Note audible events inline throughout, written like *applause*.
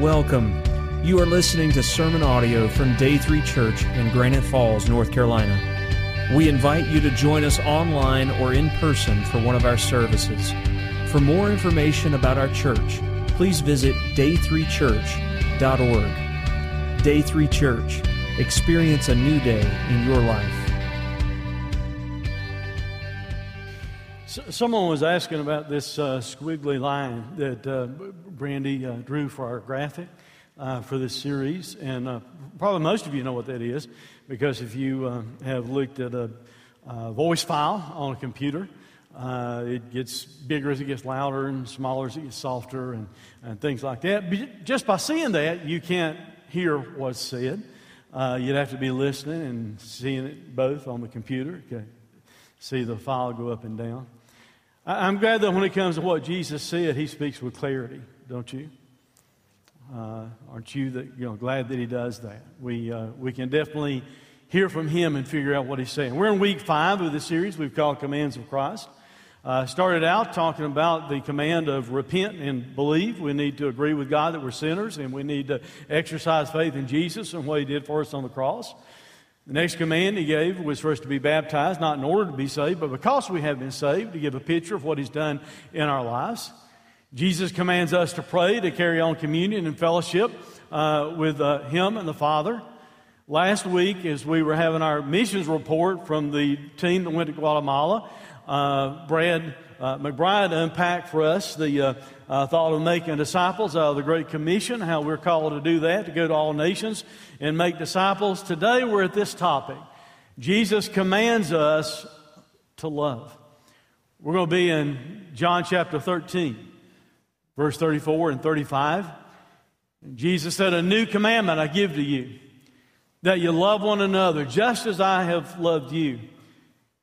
Welcome. You are listening to sermon audio from Day 3 Church in Granite Falls, North Carolina. We invite you to join us online or in person for one of our services. For more information about our church, please visit day3church.org. Day 3 Church. Experience a new day in your life. Someone was asking about this uh, squiggly line that uh, Brandy uh, drew for our graphic uh, for this series. And uh, probably most of you know what that is because if you uh, have looked at a, a, voice file on a computer, it gets bigger as it gets louder and smaller as it gets softer and, and things like that. But just by seeing that, you can't hear what's said. you'd have to be listening and seeing it both on the computer. Okay see the file go up and down. I'm glad that when it comes to what Jesus said, he speaks with clarity, don't you? Uh, aren't you that, you know, glad that he does that? We, uh, we can definitely hear from him and figure out what he's saying. We're in week five of the series we've called Commands of Christ. Uh, started out talking about the command of repent and believe. We need to agree with God that we're sinners and we need to exercise faith in Jesus and what he did for us on the cross. The next command he gave was for us to be baptized, not in order to be saved, but because we have been saved, to give a picture of what he's done in our lives. Jesus commands us to pray, to carry on communion and fellowship uh, with uh, him and the Father. Last week, as we were having our missions report from the team that went to Guatemala, uh, Brad uh, McBride unpacked for us the uh, uh, thought of making disciples out of the Great Commission, how we're called to do that, to go to all nations and make disciples. Today we're at this topic. Jesus commands us to love. We're going to be in John chapter 13, verse 34 and 35. Jesus said, A new commandment I give to you, that you love one another just as I have loved you.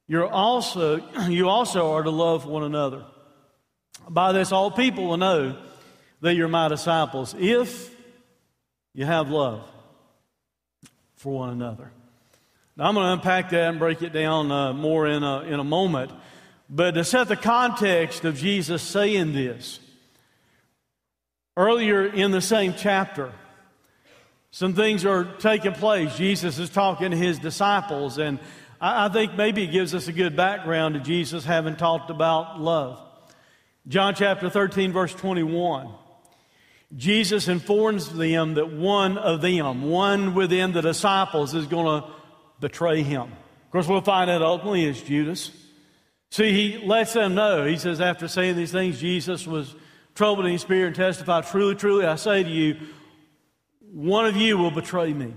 You're also, *clears throat* you also are to love one another. By this, all people will know that you're my disciples if you have love for one another. Now, I'm going to unpack that and break it down uh, more in a, in a moment. But to set the context of Jesus saying this, earlier in the same chapter, some things are taking place. Jesus is talking to his disciples, and I, I think maybe it gives us a good background to Jesus having talked about love. John chapter 13, verse 21. Jesus informs them that one of them, one within the disciples, is going to betray him. Of course, we'll find out ultimately it's Judas. See, he lets them know. He says, after saying these things, Jesus was troubled in spirit and testified, Truly, truly, I say to you, one of you will betray me.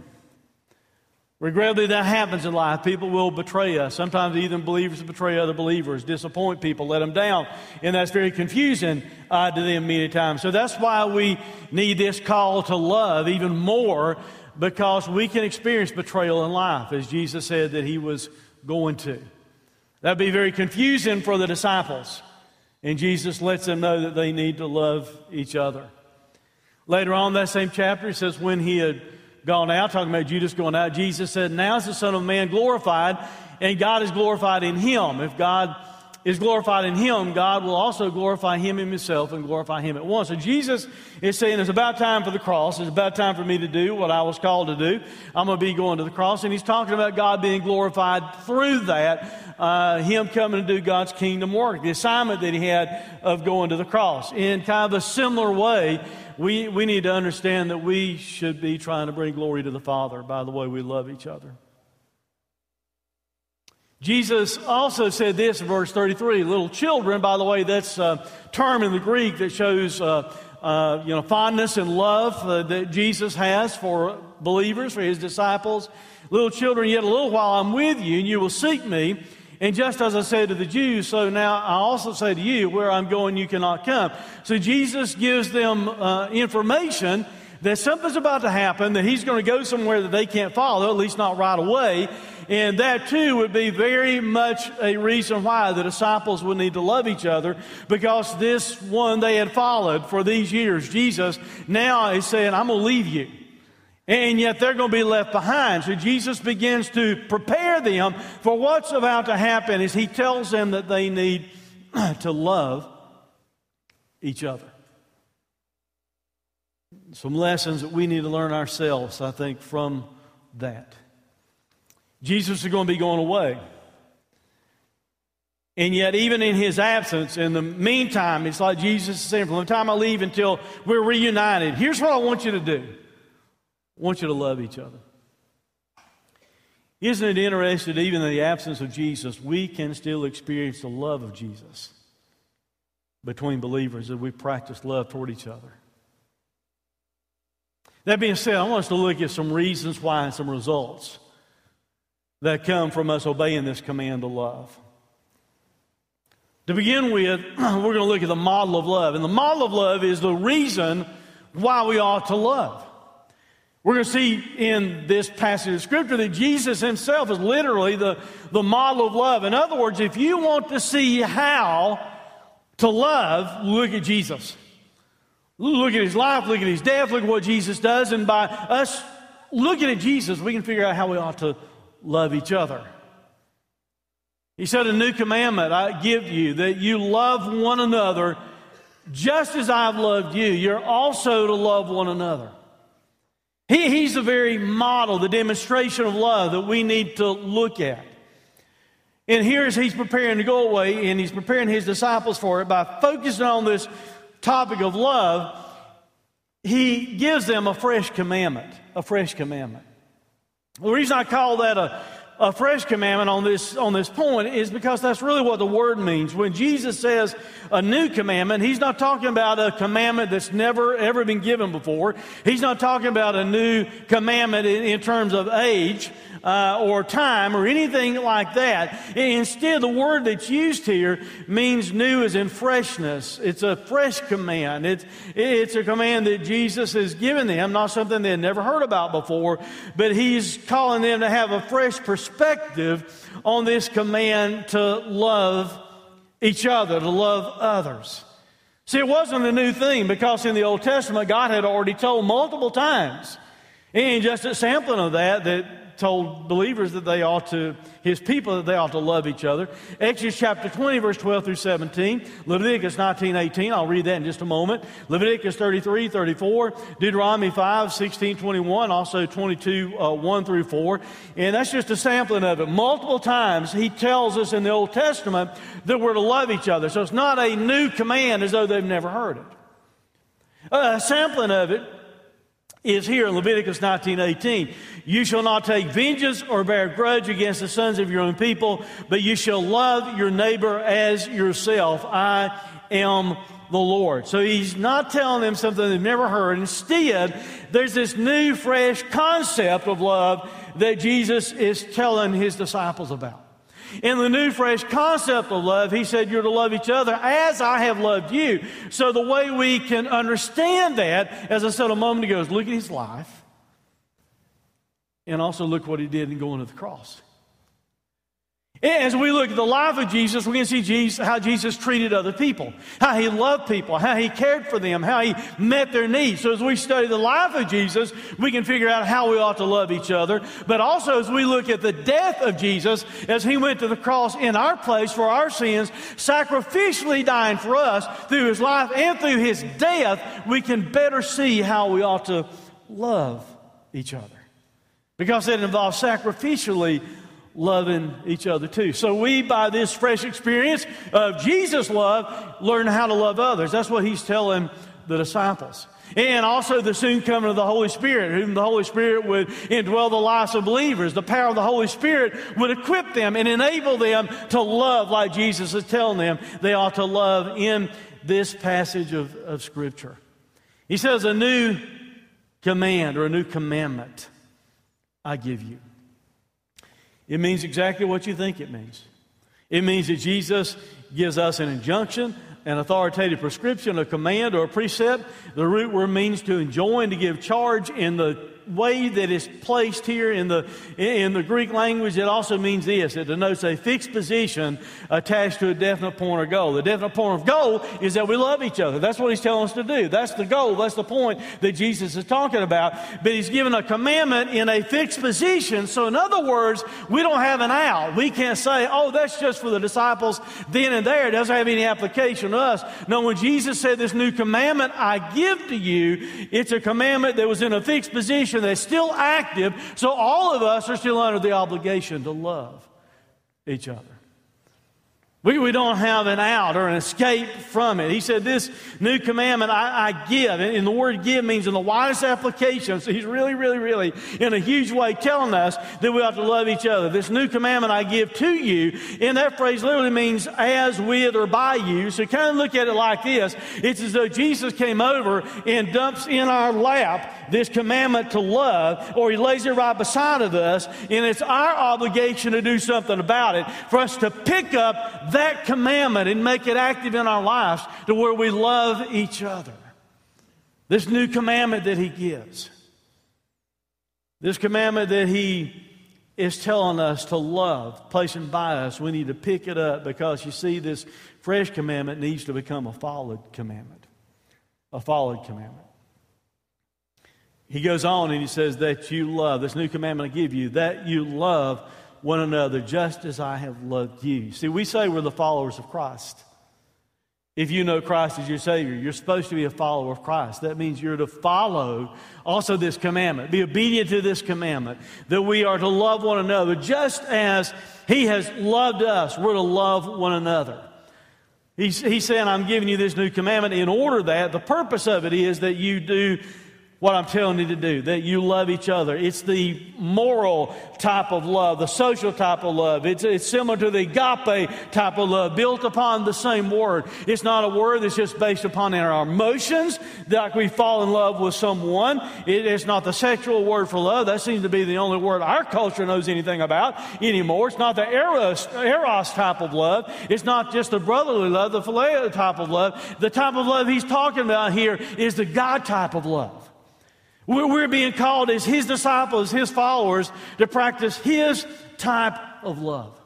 Regrettably, that happens in life. People will betray us. Sometimes even believers betray other believers, disappoint people, let them down. And that's very confusing uh, to them many times. So that's why we need this call to love even more because we can experience betrayal in life, as Jesus said that he was going to. That'd be very confusing for the disciples. And Jesus lets them know that they need to love each other. Later on that same chapter, he says, when he had gone out, talking about Judas going out, Jesus said, Now is the Son of Man glorified, and God is glorified in him. If God is glorified in him, God will also glorify him in himself and glorify him at once. So Jesus is saying it's about time for the cross. It's about time for me to do what I was called to do. I'm going to be going to the cross. And he's talking about God being glorified through that, uh, him coming to do God's kingdom work, the assignment that he had of going to the cross. In kind of a similar way, we, we need to understand that we should be trying to bring glory to the Father by the way we love each other. Jesus also said this in verse 33 little children, by the way, that's a term in the Greek that shows uh, uh, you know, fondness and love uh, that Jesus has for believers, for his disciples. Little children, yet a little while I'm with you, and you will seek me. And just as I said to the Jews, so now I also say to you, where I'm going, you cannot come. So Jesus gives them uh, information that something's about to happen, that he's going to go somewhere that they can't follow, at least not right away. And that too would be very much a reason why the disciples would need to love each other because this one they had followed for these years, Jesus, now is saying, I'm going to leave you and yet they're going to be left behind. So Jesus begins to prepare them for what's about to happen as he tells them that they need *clears throat* to love each other. some lessons that we need to learn ourselves, I think, from that. Jesus is going to be going away. And yet, even in his absence, in the meantime, it's like Jesus is saying, from the time I leave until we're reunited, here's what I want you to do I want you to love each other. Isn't it interesting, even in the absence of Jesus, we can still experience the love of Jesus between believers as we practice love toward each other? That being said, I want us to look at some reasons why and some results that come from us obeying this command to love. To begin with, *clears throat* we're going to look at the model of love. And the model of love is the reason why we ought to love. We're going to see in this passage of Scripture that Jesus himself is literally the, the model of love. In other words, if you want to see how to love, look at Jesus. Look at his life, look at his death, look at what Jesus does, and by us looking at Jesus, we can figure out how we ought to love each other. He said, A new commandment I give you that you love one another just as I've loved you. You're also to love one another. He, he's the very model, the demonstration of love that we need to look at. And here as he's preparing to go away, and he's preparing his disciples for it by focusing on this topic of love, he gives them a fresh commandment. A fresh commandment. The reason I call that a, a fresh commandment on this, on this point is because that's really what the word means. When Jesus says a new commandment, he's not talking about a commandment that's never ever been given before. He's not talking about a new commandment in, in terms of age uh, or time or anything like that. Instead, the word that's used here means new as in freshness. It's a fresh command. It's, it's a command that Jesus has given them, not something they had never heard about before, but he's calling them to have a fresh perspective on this command to love each other, to love others. See, it wasn't a new thing because in the Old Testament, God had already told multiple times, and just a sampling of that, that told believers that they ought to, his people, that they ought to love each other. Exodus chapter 20, verse 12 through 17. Leviticus 19, 18. I'll read that in just a moment. Leviticus 33, 34. Deuteronomy 5, 16, 21. Also 22, uh, 1 through 4. And that's just a sampling of it. Multiple times he tells us in the Old Testament that we're to love each other. So it's not a new command as though they've never heard it. A sampling of it is here in Leviticus 19:18. You shall not take vengeance or bear grudge against the sons of your own people, but you shall love your neighbor as yourself. I am the Lord. So he's not telling them something they've never heard. Instead, there's this new, fresh concept of love that Jesus is telling his disciples about. In the new, fresh concept of love, he said, You're to love each other as I have loved you. So the way we can understand that, as I said a moment ago, is look at his life and also look what he did in going to the cross. As we look at the life of Jesus, we can see Jesus, how Jesus treated other people, how he loved people, how he cared for them, how he met their needs. So as we study the life of Jesus, we can figure out how we ought to love each other. But also as we look at the death of Jesus, as he went to the cross in our place for our sins, sacrificially dying for us through his life and through his death, we can better see how we ought to love each other. Because it involves sacrificially loving each other too. So we, by this fresh experience of Jesus' love, learn how to love others. That's what he's telling the disciples. And also the soon coming of the Holy Spirit, whom the Holy Spirit would indwell the lives of believers. The power of the Holy Spirit would equip them and enable them to love like Jesus is telling them they ought to love in this passage of, of Scripture. He says, A new command or a new commandment I give you. It means exactly what you think it means. It means that Jesus gives us an injunction, an authoritative prescription, a command, or a precept. The root word means to enjoin, to give charge in the way that is placed here in the, in the Greek language, it also means this. It denotes a fixed position attached to a definite point or goal. The definite point of goal is that we love each other. That's what he's telling us to do. That's the goal. That's the point that Jesus is talking about. But he's given a commandment in a fixed position. So in other words, we don't have an out. We can't say, oh, that's just for the disciples then and there. It doesn't have any application to us. No, when Jesus said this new commandment I give to you, it's a commandment that was in a fixed position that's still active. So all of us are still under the obligation to love each other. We, we don't have an out or an escape from it. He said, This new commandment I, I give, and the word give means in the widest application. So he's really, really, really, in a huge way, telling us that we ought to love each other. This new commandment I give to you, and that phrase literally means as, with, or by you. So kind of look at it like this it's as though Jesus came over and dumps in our lap this commandment to love, or he lays it right beside of us, and it's our obligation to do something about it, for us to pick up that commandment and make it active in our lives to where we love each other. This new commandment that he gives, this commandment that he is telling us to love, placing by us, we need to pick it up because you see, this fresh commandment needs to become a followed commandment. A followed commandment. He goes on and he says that you love, this new commandment I give you, that you love one another just as I have loved you. See, we say we're the followers of Christ. If you know Christ as your Savior, you're supposed to be a follower of Christ. That means you're to follow also this commandment, be obedient to this commandment, that we are to love one another just as He has loved us. We're to love one another. He's, he's saying, I'm giving you this new commandment in order that the purpose of it is that you do what I'm telling you to do, that you love each other. It's the moral type of love, the social type of love. It's, it's similar to the agape type of love, built upon the same word. It's not a word that's just based upon our emotions, like we fall in love with someone. It is not the sexual word for love. That seems to be the only word our culture knows anything about anymore. It's not the eros, eros type of love. It's not just the brotherly love, the phileo type of love. The type of love he's talking about here is the God type of love. We're being called as His disciples, His followers, to practice His type of love.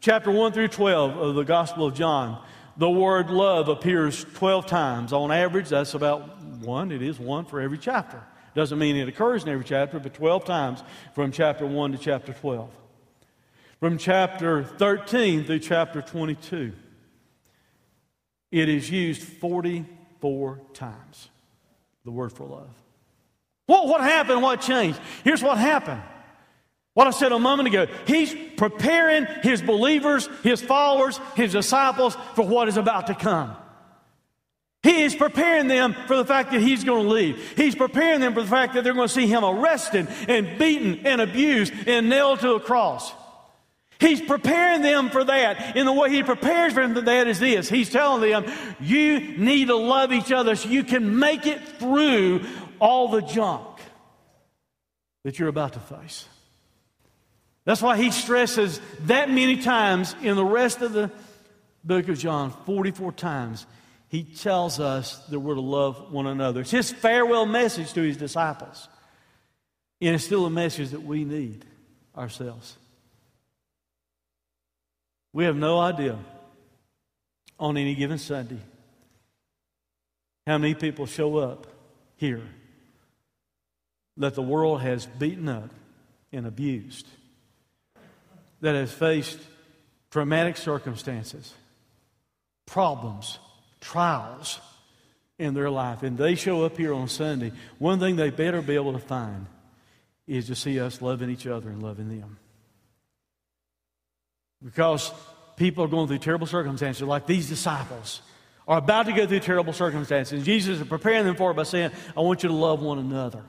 Chapter 1 through 12 of the Gospel of John, the word love appears 12 times. On average, that's about one. It is one for every chapter. Doesn't mean it occurs in every chapter, but 12 times from chapter 1 to chapter 12. From chapter 13 through chapter 22, it is used 44 times the word for love. Well, what happened? What changed? Here's what happened. What I said a moment ago. He's preparing his believers, his followers, his disciples for what is about to come. He is preparing them for the fact that he's going to leave. He's preparing them for the fact that they're going to see him arrested and beaten and abused and nailed to a cross. He's preparing them for that. And the way he prepares them for that is this. He's telling them, you need to love each other so you can make it through all the junk that you're about to face. That's why he stresses that many times in the rest of the book of John, 44 times, he tells us that we're to love one another. It's his farewell message to his disciples. And it's still a message that we need ourselves. We have no idea on any given Sunday how many people show up here that the world has beaten up and abused, that has faced traumatic circumstances, problems, trials in their life, and they show up here on Sunday. One thing they better be able to find is to see us loving each other and loving them. Because people are going through terrible circumstances, like these disciples are about to go through terrible circumstances. Jesus is preparing them for it by saying, I want you to love one another.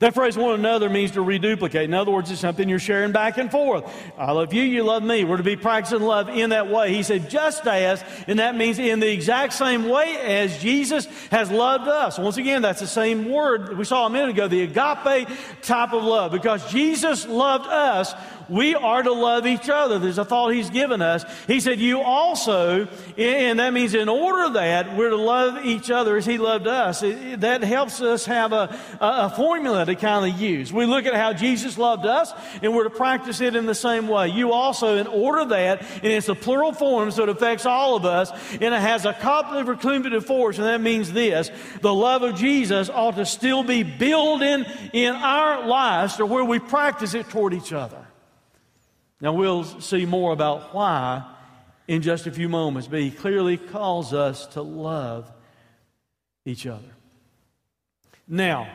That phrase, one another, means to reduplicate. In other words, it's something you're sharing back and forth. I love you, you love me. We're to be practicing love in that way. He said, just as, and that means in the exact same way as Jesus has loved us. Once again, that's the same word we saw a minute ago, the agape type of love. Because Jesus loved us we are to love each other. There's a thought he's given us. He said, You also, and that means in order that we're to love each other as he loved us. that helps us have a, a formula to kind of use. We look at how Jesus loved us, and we're to practice it in the same way. You also, in order that, and it's a plural form, so it affects all of us, and it has a copulative or cumulative force, and that means this the love of Jesus ought to still be building in our lives to where we practice it toward each other. Now, we'll see more about why in just a few moments, but he clearly calls us to love each other. Now,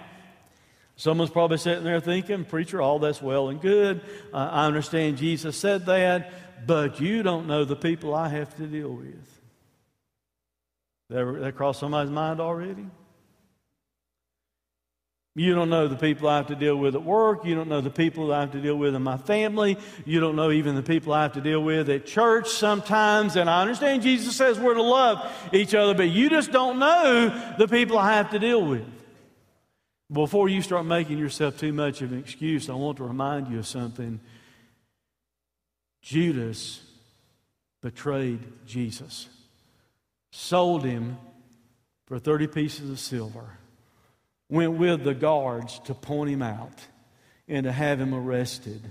someone's probably sitting there thinking, Preacher, all that's well and good. Uh, I understand Jesus said that, but you don't know the people I have to deal with. That, that crossed somebody's mind already? You don't know the people I have to deal with at work. You don't know the people I have to deal with in my family. You don't know even the people I have to deal with at church sometimes. And I understand Jesus says we're to love each other, but you just don't know the people I have to deal with. Before you start making yourself too much of an excuse, I want to remind you of something. Judas betrayed Jesus, sold him for 30 pieces of silver went with the guards to point him out and to have him arrested.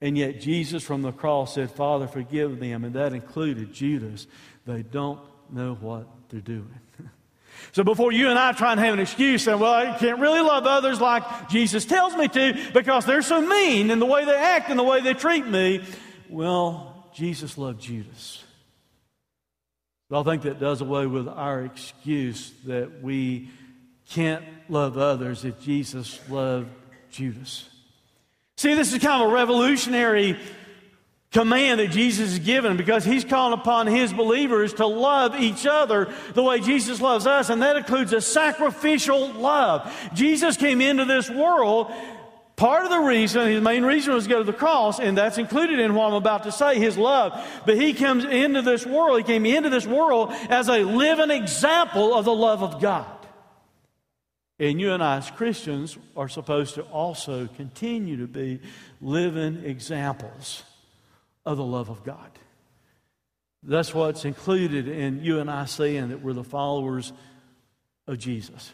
And yet Jesus from the cross said, Father, forgive them. And that included Judas. They don't know what they're doing. *laughs* so before you and I try and have an excuse saying, well, I can't really love others like Jesus tells me to because they're so mean in the way they act and the way they treat me. Well, Jesus loved Judas. But I think that does away with our excuse that we can't love others if Jesus loved Judas. See, this is kind of a revolutionary command that Jesus has given because he's calling upon his believers to love each other the way Jesus loves us, and that includes a sacrificial love. Jesus came into this world. Part of the reason, his main reason was to go to the cross, and that's included in what I'm about to say, his love. But he comes into this world, he came into this world as a living example of the love of God. And you and I, as Christians, are supposed to also continue to be living examples of the love of God. That's what's included in you and I saying that we're the followers of Jesus.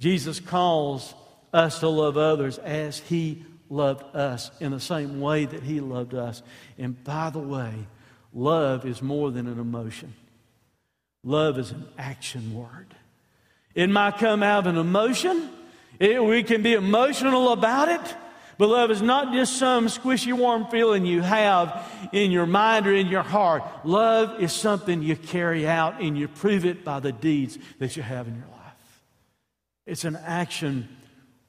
Jesus calls us to love others as He loved us in the same way that He loved us. And by the way, love is more than an emotion, love is an action word. It might come out of an emotion. It, we can be emotional about it. But love is not just some squishy, warm feeling you have in your mind or in your heart. Love is something you carry out and you prove it by the deeds that you have in your life. It's an action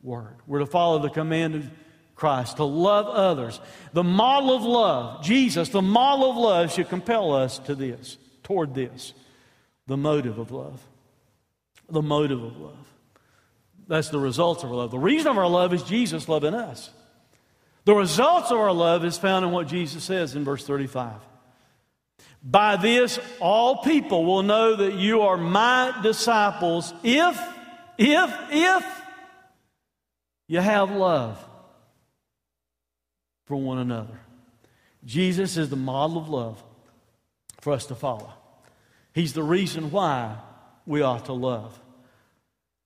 word. We're to follow the command of Christ, to love others. The model of love, Jesus, the model of love should compel us to this, toward this, the motive of love the motive of love. That's the results of our love. The reason of our love is Jesus loving us. The results of our love is found in what Jesus says in verse 35. By this, all people will know that you are my disciples if, if, if you have love for one another. Jesus is the model of love for us to follow. He's the reason why we ought to love.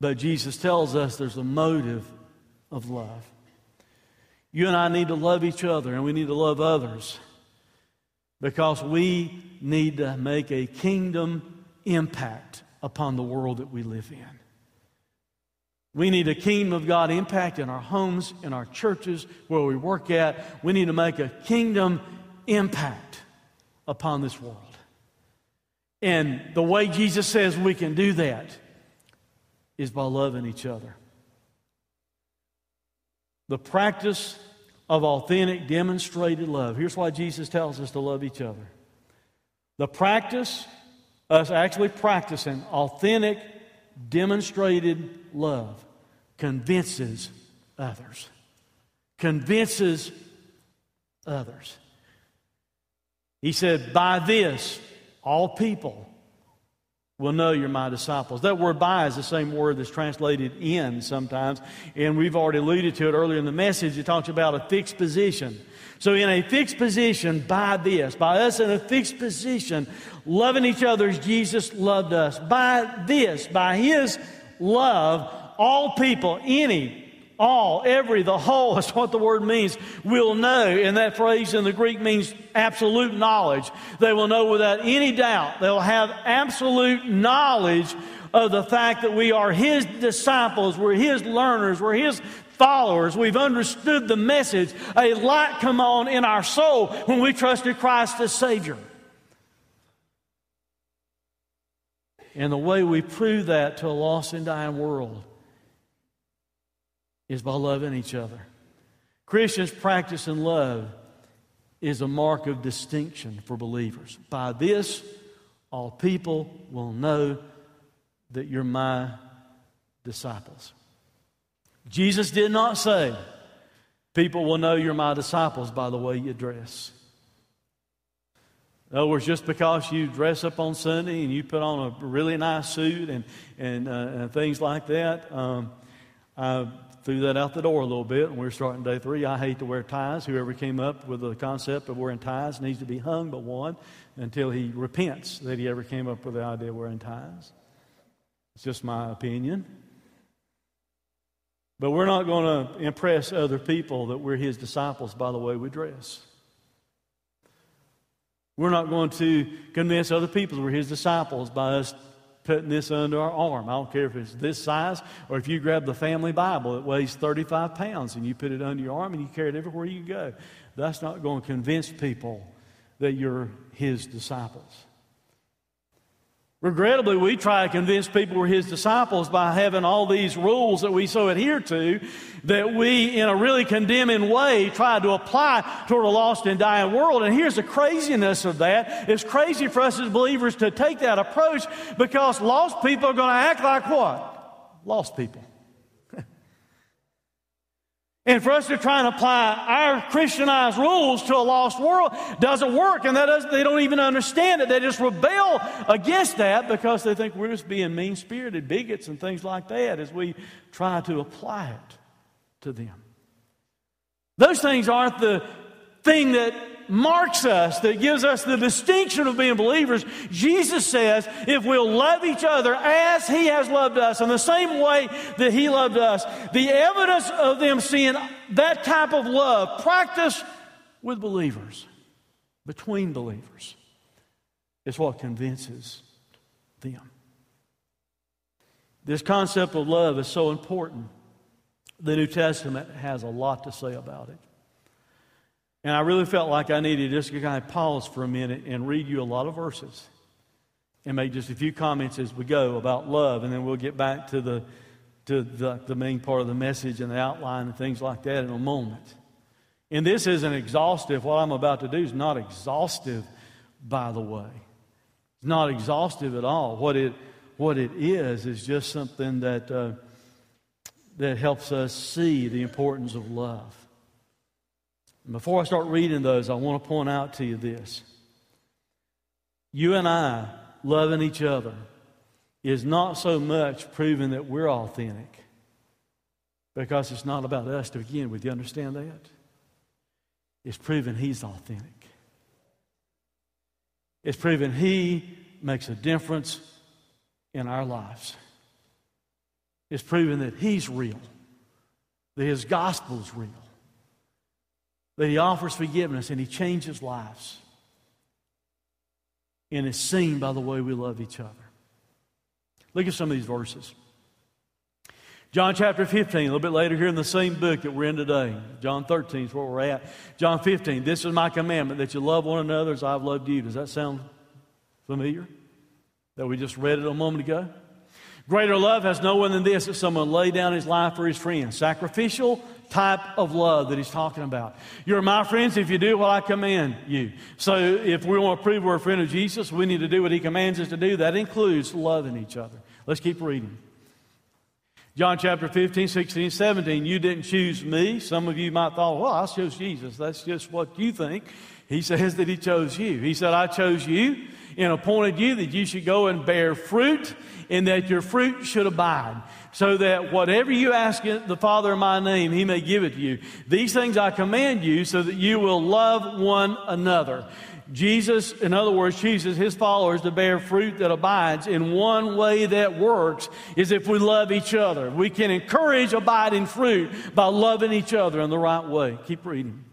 But Jesus tells us there's a motive of love. You and I need to love each other and we need to love others because we need to make a kingdom impact upon the world that we live in. We need a kingdom of God impact in our homes, in our churches, where we work at. We need to make a kingdom impact upon this world. And the way Jesus says we can do that is by loving each other. The practice of authentic, demonstrated love. Here's why Jesus tells us to love each other. The practice, us actually practicing authentic, demonstrated love, convinces others. Convinces others. He said, By this, all people will know you're my disciples. That word by is the same word that's translated in sometimes, and we've already alluded to it earlier in the message. It talks about a fixed position. So, in a fixed position, by this, by us in a fixed position, loving each other as Jesus loved us, by this, by His love, all people, any, all, every, the whole *laughs* is what the word means, will know. And that phrase in the Greek means absolute knowledge. They will know without any doubt. They'll have absolute knowledge of the fact that we are His disciples, we're His learners, we're His followers. We've understood the message. A light come on in our soul when we trusted Christ as Savior. And the way we prove that to a lost and dying world is by loving each other. Christians practicing love is a mark of distinction for believers. By this, all people will know that you're my disciples. Jesus did not say, People will know you're my disciples by the way you dress. In other words, just because you dress up on Sunday and you put on a really nice suit and, and, uh, and things like that, um, I threw that out the door a little bit, and we're starting day three. I hate to wear ties. Whoever came up with the concept of wearing ties needs to be hung but one until he repents that he ever came up with the idea of wearing ties. It's just my opinion. But we're not going to impress other people that we're his disciples by the way we dress. We're not going to convince other people we're his disciples by us putting this under our arm. I don't care if it's this size or if you grab the family Bible that weighs 35 pounds and you put it under your arm and you carry it everywhere you go. That's not going to convince people that you're his disciples. Regrettably, we try to convince people we're his disciples by having all these rules that we so adhere to that we, in a really condemning way, try to apply toward a lost and dying world. And here's the craziness of that. It's crazy for us as believers to take that approach because lost people are going to act like what? Lost people. And for us to try and apply our Christianized rules to a lost world doesn't work, and that doesn't, they don't even understand it. They just rebel against that because they think we're just being mean spirited bigots and things like that as we try to apply it to them. Those things aren't the thing that marks us, that gives us the distinction of being believers. Jesus says, if we'll love each other as He has loved us, in the same way that He loved us, the evidence of them seeing that type of love practiced with believers, between believers, is what convinces them. This concept of love is so important. The New Testament has a lot to say about it. And I really felt like I needed just to kind of pause for a minute and read you a lot of verses and make just a few comments as we go about love, and then we'll get back to the to the, the main part of the message and the outline and things like that in a moment. And this isn't exhaustive. What I'm about to do is not exhaustive, by the way. It's not exhaustive at all. What it what it is is just something that uh, that helps us see the importance of love. And before I start reading those, I want to point out to you this. You and I loving each other is not so much proving that we're authentic, because it's not about us to begin with. You understand that? It's proving He's authentic. It's proving He makes a difference in our lives. It's proving that He's real, that His gospel is real that he offers forgiveness and he changes lives. And is seen by the way we love each other. Look at some of these verses. John chapter 15, a little bit later here in the same book that we're in today. John 13 is where we're at. John 15, this is my commandment that you love one another as I've loved you. Does that sound familiar? That we just read it a moment ago? Greater love has no one than this that someone lay down his life for his friends. Sacrificial type of love that he's talking about. You're my friends if you do what I command you. So if we want to prove we're a friend of Jesus, we need to do what he commands us to do. That includes loving each other. Let's keep reading. John chapter 15, 16, 17. You didn't choose me. Some of you might thought, well, I chose Jesus. That's just what you think. He says that he chose you. He said, I chose you and appointed you that you should go and bear fruit and that your fruit should abide so that whatever you ask the Father in my name, he may give it to you. These things I command you so that you will love one another. Jesus, in other words, Jesus, his followers to bear fruit that abides in one way that works is if we love each other. We can encourage abiding fruit by loving each other in the right way. Keep reading.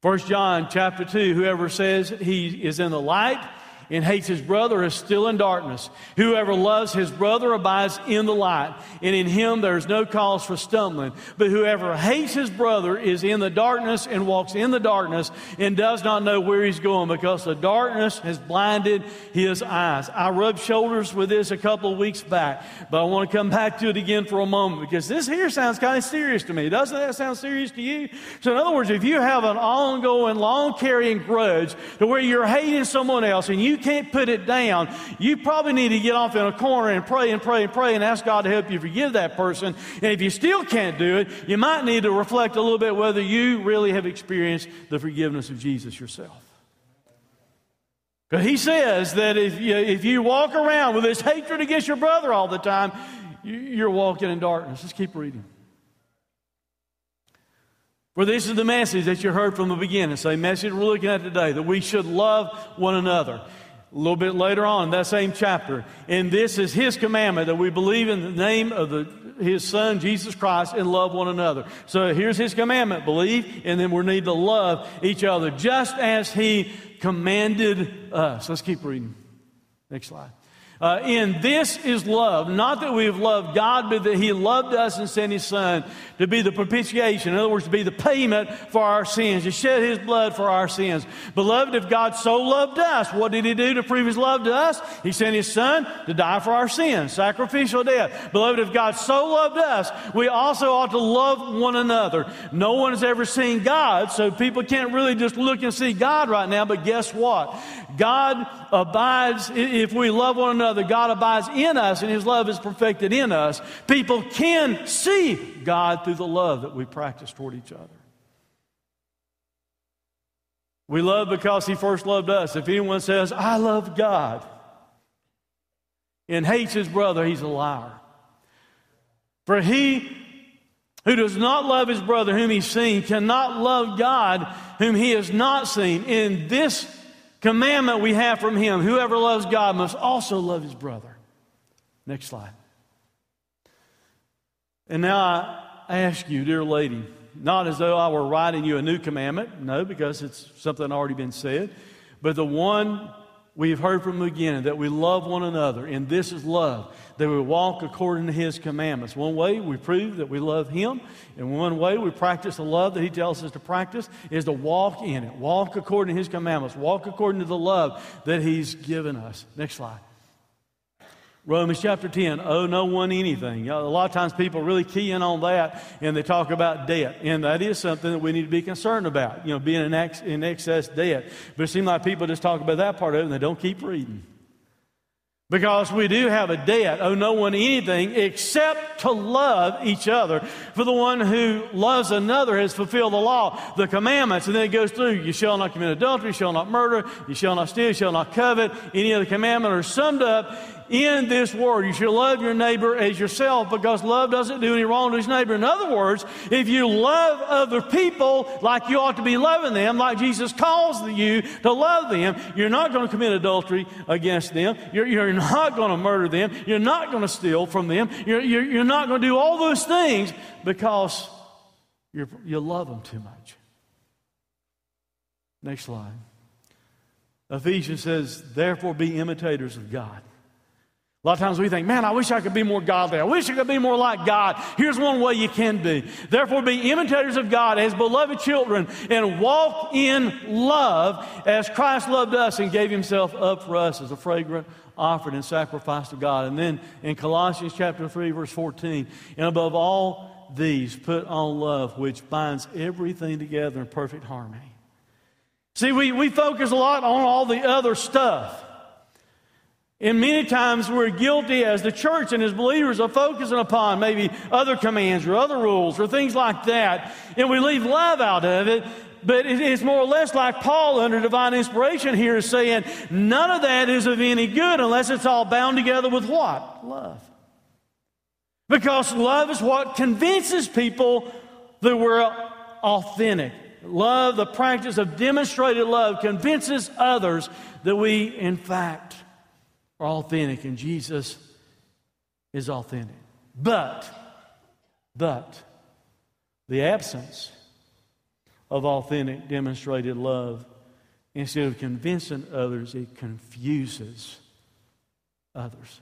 First John chapter 2, whoever says he is in the light and hates his brother is still in darkness. Whoever loves his brother abides in the light, and in him there is no cause for stumbling. But whoever hates his brother is in the darkness and walks in the darkness and does not know where he's going because the darkness has blinded his eyes. I rubbed shoulders with this a couple of weeks back, but I want to come back to it again for a moment because this here sounds kind of serious to me. Doesn't that sound serious to you? So, in other words, if you have an ongoing, long carrying grudge to where you're hating someone else and you can't put it down, you probably need to get off in a corner and pray and pray and pray and ask God to help you forgive that person. And if you still can't do it, you might need to reflect a little bit whether you really have experienced the forgiveness of Jesus yourself. Because he says that if you, if you walk around with this hatred against your brother all the time, you're walking in darkness. Let's keep reading. For this is the message that you heard from the beginning. Same message we're looking at today that we should love one another a little bit later on, that same chapter. And this is his commandment that we believe in the name of the, his son, Jesus Christ, and love one another. So here's his commandment believe, and then we need to love each other just as he commanded us. Let's keep reading. Next slide. Uh, and this is love, not that we have loved God, but that He loved us and sent His Son to be the propitiation. In other words, to be the payment for our sins, to shed His blood for our sins. Beloved, if God so loved us, what did He do to prove His love to us? He sent His Son to die for our sins, sacrificial death. Beloved, if God so loved us, we also ought to love one another. No one has ever seen God, so people can't really just look and see God right now, but guess what? God abides, if we love one another, God abides in us and His love is perfected in us. People can see God through the love that we practice toward each other. We love because He first loved us. If anyone says, I love God, and hates his brother, he's a liar. For he who does not love his brother whom he's seen cannot love God whom he has not seen. In this commandment we have from him whoever loves God must also love his brother. Next slide. And now I ask you, dear lady, not as though I were writing you a new commandment, no, because it's something already been said, but the one we've heard from the beginning that we love one another, and this is love, that we walk according to his commandments. One way we prove that we love him, and one way we practice the love that he tells us to practice is to walk in it. Walk according to his commandments. Walk according to the love that he's given us. Next slide. Romans chapter 10, owe no one anything. A lot of times people really key in on that and they talk about debt. And that is something that we need to be concerned about, you know, being in, ex- in excess debt. But it seems like people just talk about that part of it and they don't keep reading. Because we do have a debt, owe no one anything except to love each other. For the one who loves another has fulfilled the law, the commandments. And then it goes through, you shall not commit adultery, you shall not murder, you shall not steal, you shall not covet. Any other commandment are summed up in this word. You should love your neighbor as yourself because love doesn't do any wrong to his neighbor. In other words, if you love other people like you ought to be loving them, like Jesus calls you to love them, you're not going to commit adultery against them. You're, you're not going to murder them. You're not going to steal from them. You're, you're, you're not going to do all those things because you love them too much. Next slide. Ephesians says, therefore be imitators of God a lot of times we think, man, I wish I could be more godly. I wish I could be more like God. Here's one way you can be. Therefore, be imitators of God as beloved children and walk in love as Christ loved us and gave himself up for us as a fragrant offering and sacrifice to God. And then in Colossians chapter 3, verse 14, and above all these, put on love, which binds everything together in perfect harmony. See, we, we focus a lot on all the other stuff. And many times we're guilty as the church and as believers of focusing upon maybe other commands or other rules or things like that. And we leave love out of it. but it is more or less like Paul under divine inspiration here is saying, none of that is of any good unless it's all bound together with what? Love. Because love is what convinces people that we're authentic. Love, the practice of demonstrated love, convinces others that we, in fact, are authentic and Jesus is authentic. But, but, the absence of authentic demonstrated love, instead of convincing others, it confuses others.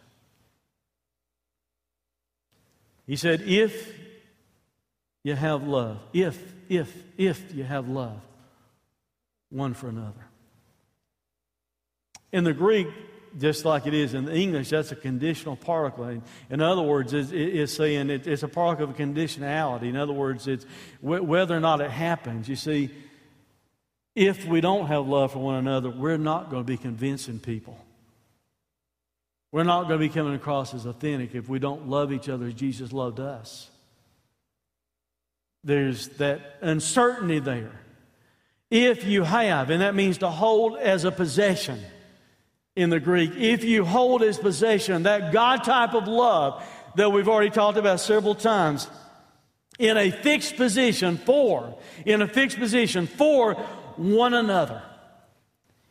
He said, if you have love, if, if, if you have love one for another. In the Greek, just like it is in English, that's a conditional particle. In other words, it's, it's saying it's a particle of conditionality. In other words, it's whether or not it happens. You see, if we don't have love for one another, we're not going to be convincing people. We're not going to be coming across as authentic if we don't love each other as Jesus loved us. There's that uncertainty there. If you have, and that means to hold as a possession in the Greek, if you hold as possession that God type of love that we've already talked about several times, in a fixed position for, in a fixed position for one another.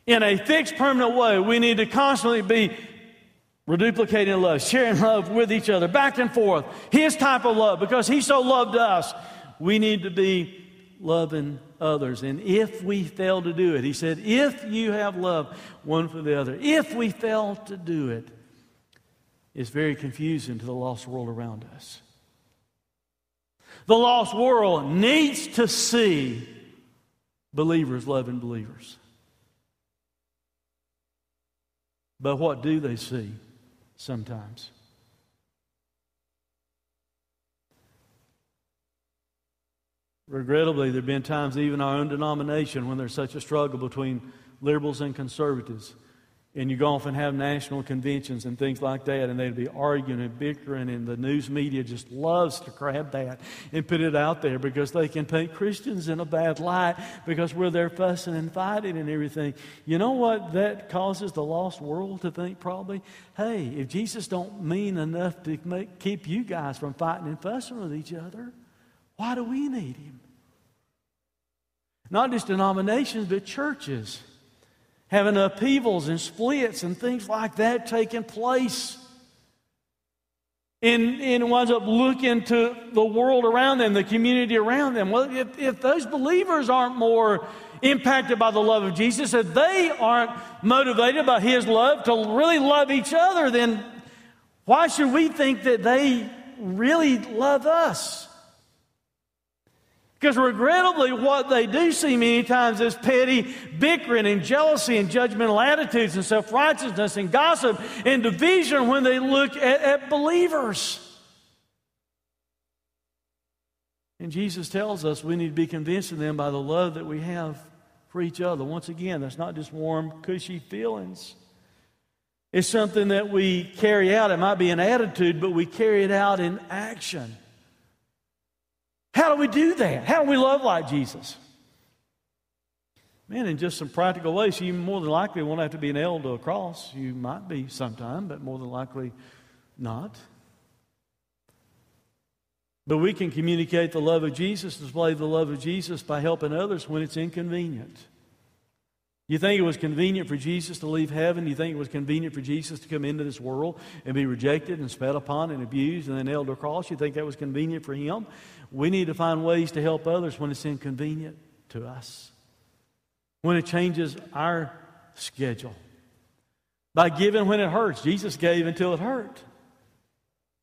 In a fixed permanent way, we need to constantly be reduplicating love, sharing love with each other, back and forth. His type of love, because He so loved us, we need to be loving others. And if we fail to do it, he said, if you have love one for the other, if we fail to do it, it's very confusing to the lost world around us. The lost world needs to see believers loving believers. But what do they see sometimes? Regrettably, there have been times, even our own denomination, when there's such a struggle between liberals and conservatives. And you go off and have national conventions and things like that, and they'd be arguing and bickering, and the news media just loves to grab that and put it out there because they can paint Christians in a bad light because we're there fussing and fighting and everything. You know what that causes the lost world to think probably? Hey, if Jesus don't mean enough to make, keep you guys from fighting and fussing with each other, why do we need him? Not just denominations, but churches having upheavals and splits and things like that taking place. And, and winds up looking to the world around them, the community around them. Well, if, if those believers aren't more impacted by the love of Jesus, if they aren't motivated by His love to really love each other, then why should we think that they really love us? Because regrettably, what they do see many times is petty bickering and jealousy and judgmental attitudes and self righteousness and gossip and division when they look at, at believers. And Jesus tells us we need to be convincing them by the love that we have for each other. Once again, that's not just warm, cushy feelings. It's something that we carry out. It might be an attitude, but we carry it out in action. How do we do that? How do we love like Jesus? Man, in just some practical ways, you more than likely won't have to be nailed to a cross. You might be sometime, but more than likely not. But we can communicate the love of Jesus, display the love of Jesus by helping others when it's inconvenient. You think it was convenient for Jesus to leave heaven? You think it was convenient for Jesus to come into this world and be rejected and spat upon and abused and then nailed to a cross? You think that was convenient for him? We need to find ways to help others when it's inconvenient to us, when it changes our schedule. By giving when it hurts. Jesus gave until it hurt.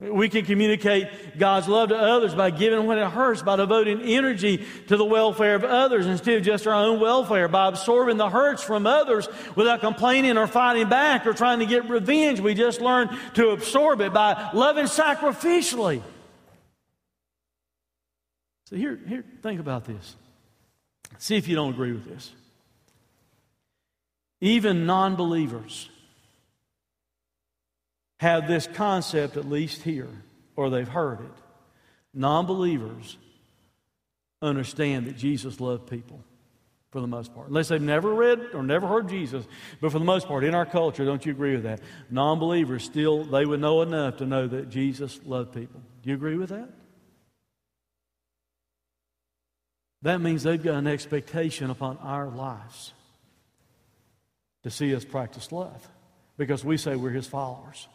We can communicate God's love to others by giving when it hurts, by devoting energy to the welfare of others instead of just our own welfare, by absorbing the hurts from others without complaining or fighting back or trying to get revenge. We just learn to absorb it by loving sacrificially. So here, here, think about this. See if you don't agree with this. Even non believers have this concept at least here, or they've heard it. Non believers understand that Jesus loved people. for the most part. Unless they've never read or never heard Jesus. But for the most part, in our culture, don't you agree with that? Non believers still, they would know enough to know that Jesus loved people. Do you agree with that? That means they've got an expectation upon our lives to see us practice love because we say we're his followers.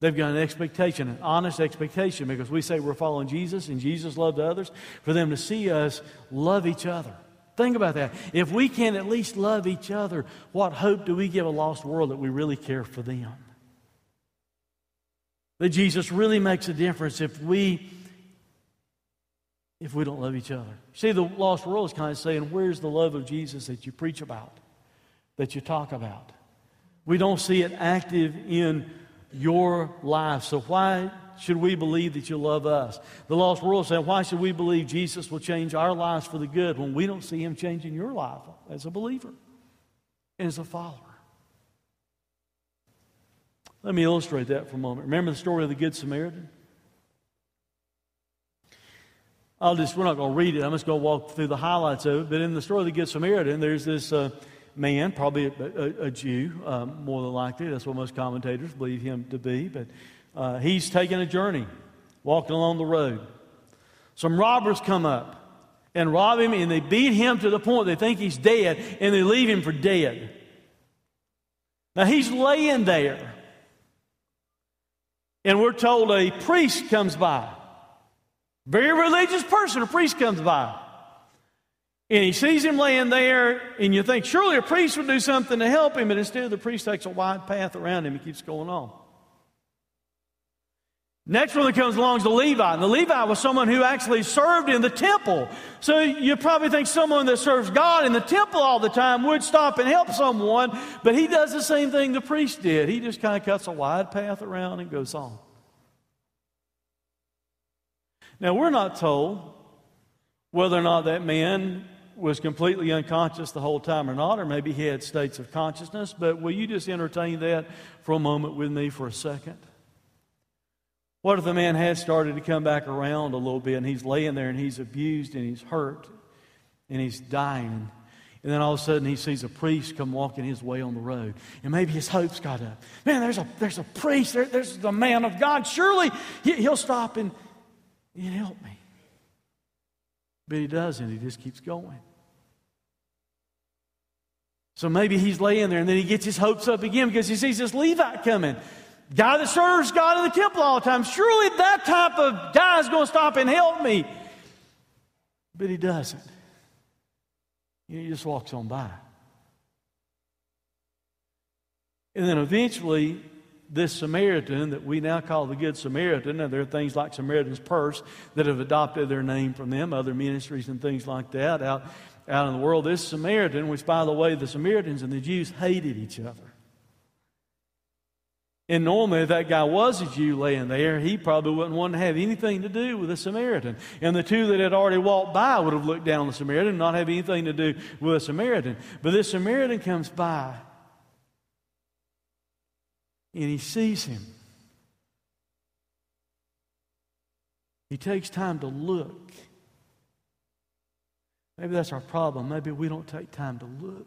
They've got an expectation, an honest expectation, because we say we're following Jesus and Jesus loved others, for them to see us love each other. Think about that. If we can at least love each other, what hope do we give a lost world that we really care for them? That Jesus really makes a difference if we if we don't love each other. See, the lost world is kind of saying, Where's the love of Jesus that you preach about, that you talk about? We don't see it active in your life. So why should we believe that you love us? The lost world saying, why should we believe Jesus will change our lives for the good when we don't see him changing your life as a believer and as a follower? Let me illustrate that for a moment. Remember the story of the Good Samaritan? I'll just, we're not going to read it. I'm just going to walk through the highlights of it. But in the story of the Good Samaritan, there's this uh, man, probably a, a, a Jew, um, more than likely. That's what most commentators believe him to be. But uh, he's taking a journey, walking along the road. Some robbers come up and rob him, and they beat him to the point they think he's dead, and they leave him for dead. Now he's laying there, and we're told a priest comes by. Very religious person, a priest comes by. And he sees him laying there, and you think, surely a priest would do something to help him, but instead the priest takes a wide path around him and keeps going on. Next one that comes along is the Levite. And the Levite was someone who actually served in the temple. So you probably think someone that serves God in the temple all the time would stop and help someone, but he does the same thing the priest did. He just kind of cuts a wide path around and goes on. Now, we're not told whether or not that man was completely unconscious the whole time or not, or maybe he had states of consciousness, but will you just entertain that for a moment with me for a second? What if the man had started to come back around a little bit and he's laying there and he's abused and he's hurt and he's dying? And then all of a sudden he sees a priest come walking his way on the road. And maybe his hopes got up. Man, there's a, there's a priest, there, there's the man of God. Surely he, he'll stop and he'll help me. But he doesn't, he just keeps going. So maybe he's laying there and then he gets his hopes up again because he sees this Levite coming. Guy that serves God in the temple all the time. Surely that type of guy is going to stop and help me. But he doesn't. He just walks on by. And then eventually, this Samaritan that we now call the Good Samaritan, and there are things like Samaritan's Purse that have adopted their name from them, other ministries and things like that out out in the world. This Samaritan, which, by the way, the Samaritans and the Jews hated each other. And normally, if that guy was a Jew laying there, he probably wouldn't want to have anything to do with a Samaritan. And the two that had already walked by would have looked down on the Samaritan and not have anything to do with a Samaritan. But this Samaritan comes by and he sees him. He takes time to look. Maybe that's our problem. Maybe we don't take time to look.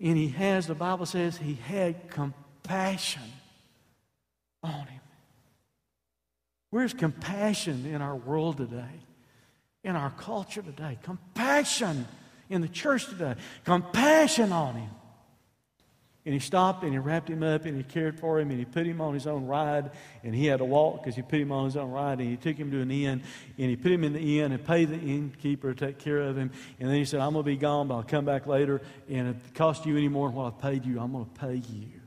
And he has, the Bible says, he had compassion on him. Where's compassion in our world today? In our culture today? Compassion in the church today. Compassion on him. And he stopped and he wrapped him up and he cared for him and he put him on his own ride and he had to walk because he put him on his own ride and he took him to an inn and he put him in the inn and paid the innkeeper to take care of him. And then he said, I'm going to be gone, but I'll come back later and if it costs you any more than what I've paid you, I'm going to pay you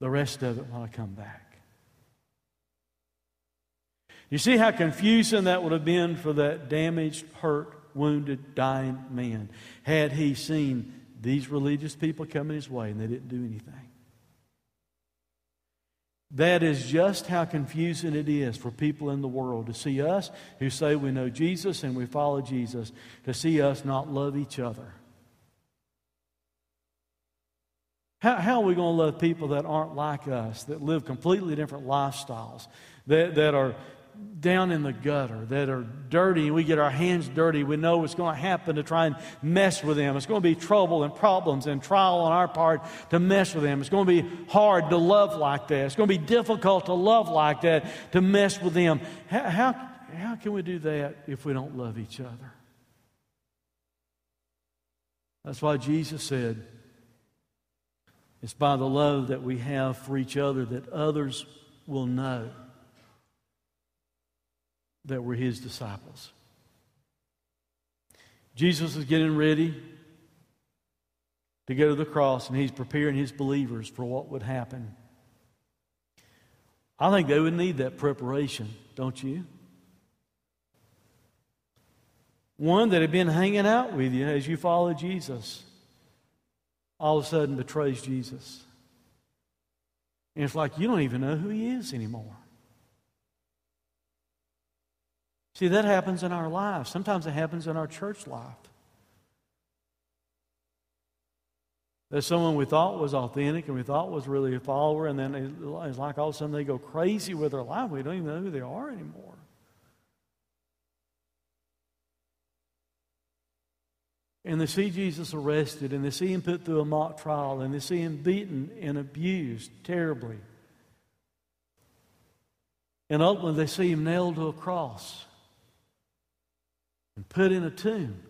the rest of it when I come back. You see how confusing that would have been for that damaged, hurt, wounded, dying man had he seen these religious people coming his way and they didn't do anything. That is just how confusing it is for people in the world to see us who say we know Jesus and we follow Jesus, to see us not love each other. How, how are we going to love people that aren't like us, that live completely different lifestyles, that, that are down in the gutter, that are dirty, and we get our hands dirty, we know what's going to happen to try and mess with them. It's going to be trouble and problems and trial on our part to mess with them. It's going to be hard to love like that. It's going to be difficult to love like that, to mess with them. How, how, how can we do that if we don't love each other? That's why Jesus said, it's by the love that we have for each other that others will know that we're his disciples. Jesus is getting ready to go to the cross, and he's preparing his believers for what would happen. I think they would need that preparation, don't you? One that had been hanging out with you as you follow Jesus, all of a sudden betrays Jesus. And it's like you don't even know who he is anymore. See, that happens in our lives. Sometimes it happens in our church life. There's someone we thought was authentic and we thought was really a follower, and then it's like all of a sudden they go crazy with their life. We don't even know who they are anymore. And they see Jesus arrested, and they see him put through a mock trial, and they see him beaten and abused terribly. And ultimately, they see him nailed to a cross and put in a tomb.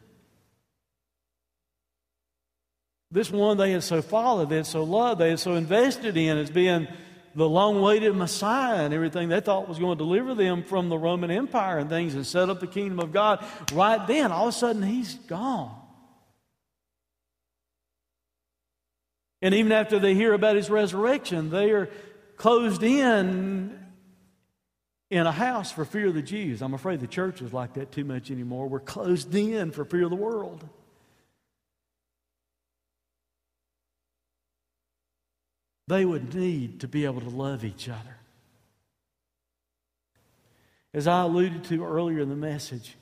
This one they had so followed, they had so loved, they had so invested in as being the long awaited Messiah and everything they thought was going to deliver them from the Roman Empire and things and set up the kingdom of God. Right then, all of a sudden, he's gone. And even after they hear about his resurrection, they are closed in in a house for fear of the Jews. I'm afraid the church is like that too much anymore. We're closed in for fear of the world. They would need to be able to love each other. As I alluded to earlier in the message,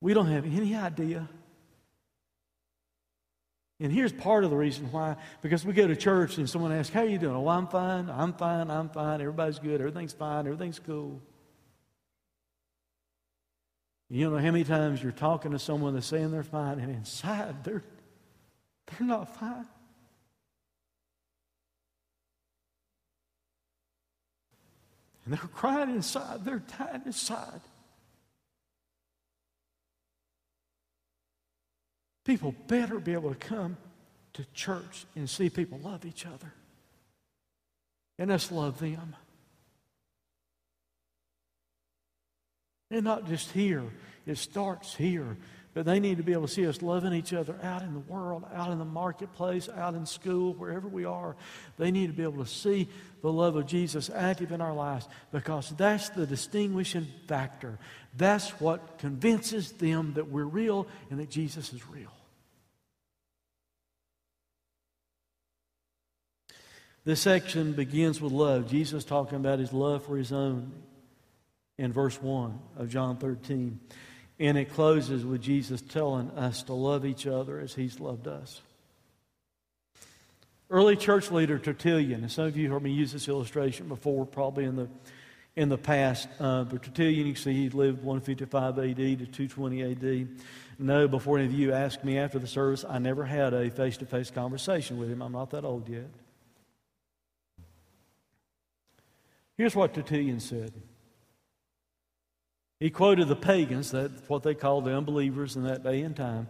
we don't have any idea and here's part of the reason why. Because we go to church and someone asks, How are you doing? Oh, I'm fine. I'm fine. I'm fine. Everybody's good. Everything's fine. Everything's cool. You know how many times you're talking to someone that's saying they're fine, and inside they're, they're not fine. And they're crying inside, they're dying inside. People better be able to come to church and see people love each other. And us love them. And not just here, it starts here. But they need to be able to see us loving each other out in the world, out in the marketplace, out in school, wherever we are. They need to be able to see the love of Jesus active in our lives because that's the distinguishing factor. That's what convinces them that we're real and that Jesus is real. This section begins with love. Jesus talking about his love for his own in verse 1 of John 13. And it closes with Jesus telling us to love each other as he's loved us. Early church leader Tertullian, and some of you heard me use this illustration before, probably in the in the past. Uh, but Tertullian, you can see, he lived 155 AD to 220 AD. No, before any of you asked me after the service, I never had a face to face conversation with him. I'm not that old yet. Here's what Tertullian said. He quoted the pagans, that's what they called the unbelievers in that day and time.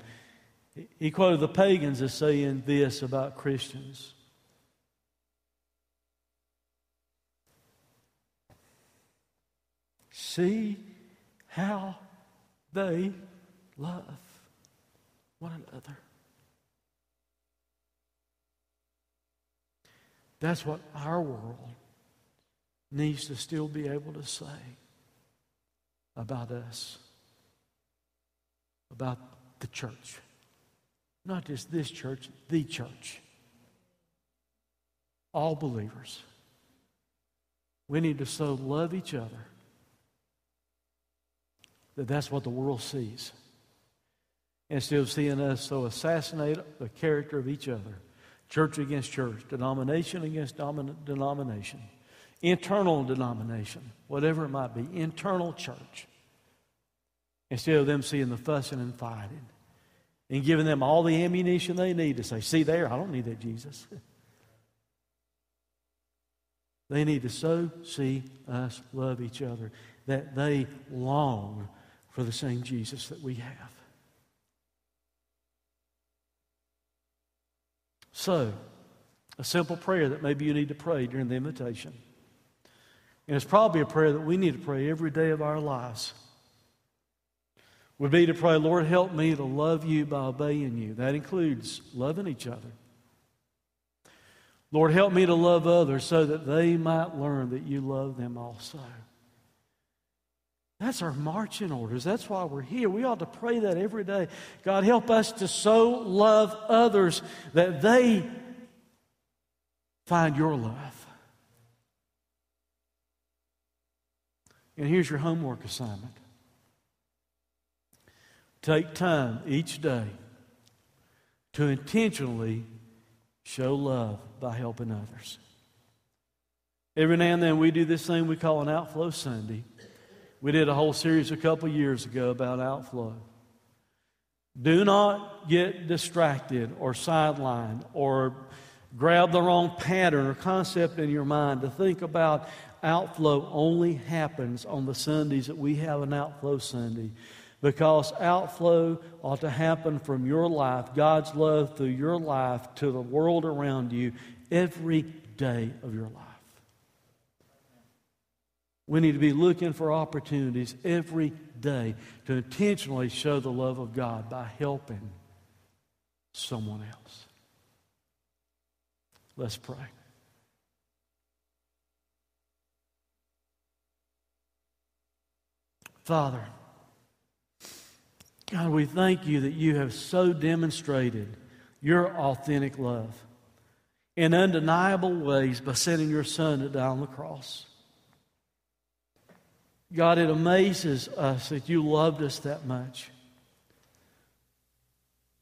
He quoted the pagans as saying this about Christians. See how they love one another. That's what our world needs to still be able to say about us, about the church. Not just this church, the church. All believers. We need to so love each other that that's what the world sees. Instead of seeing us so assassinate the character of each other, church against church, denomination against denomination internal denomination, whatever it might be, internal church. Instead of them seeing the fussing and fighting and giving them all the ammunition they need to say, See there, I don't need that Jesus. *laughs* They need to so see us love each other that they long for the same Jesus that we have. So, a simple prayer that maybe you need to pray during the invitation. And it's probably a prayer that we need to pray every day of our lives. Would be to pray, Lord, help me to love you by obeying you. That includes loving each other. Lord, help me to love others so that they might learn that you love them also. That's our marching orders. That's why we're here. We ought to pray that every day. God, help us to so love others that they find your love. And here's your homework assignment take time each day to intentionally show love by helping others. Every now and then we do this thing we call an outflow Sunday. We did a whole series a couple years ago about outflow. Do not get distracted or sidelined or grab the wrong pattern or concept in your mind to think about outflow only happens on the Sundays that we have an outflow Sunday because outflow ought to happen from your life, God's love through your life to the world around you every day of your life. We need to be looking for opportunities every day to intentionally show the love of God by helping someone else. Let's pray. Father, God, we thank you that you have so demonstrated your authentic love in undeniable ways by sending your Son to die on the cross. God, it amazes us that you loved us that much.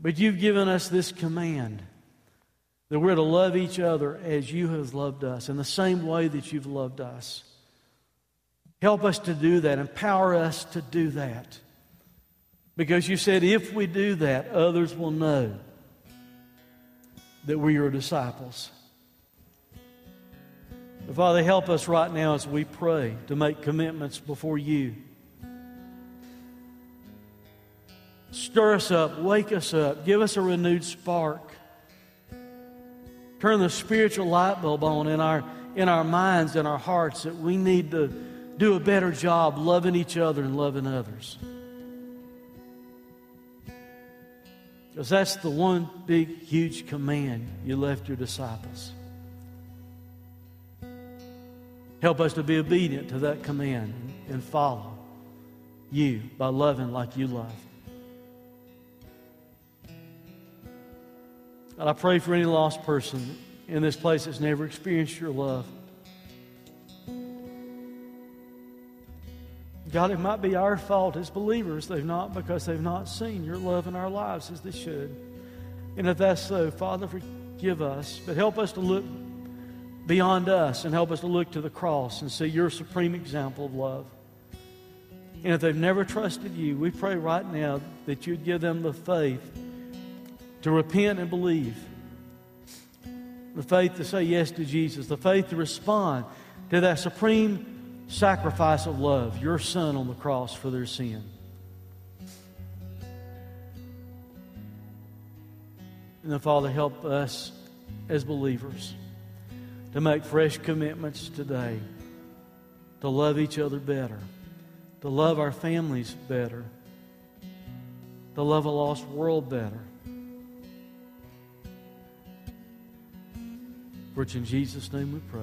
But you've given us this command that we're to love each other as you have loved us, in the same way that you've loved us. Help us to do that. Empower us to do that. Because you said if we do that, others will know that we're your disciples. Father, help us right now as we pray to make commitments before you. Stir us up, wake us up, give us a renewed spark. Turn the spiritual light bulb on in our, in our minds and our hearts that we need to do a better job loving each other and loving others. Because that's the one big, huge command you left your disciples. Help us to be obedient to that command and follow you by loving like you love. And I pray for any lost person in this place that's never experienced your love. God, it might be our fault as believers. They've not because they've not seen your love in our lives as they should. And if that's so, Father, forgive us, but help us to look beyond us and help us to look to the cross and see your supreme example of love. And if they've never trusted you, we pray right now that you'd give them the faith to repent and believe, the faith to say yes to Jesus, the faith to respond to that supreme sacrifice of love, your Son on the cross for their sin. And then, Father, help us as believers to make fresh commitments today to love each other better, to love our families better, to love a lost world better. For it's in Jesus' name we pray.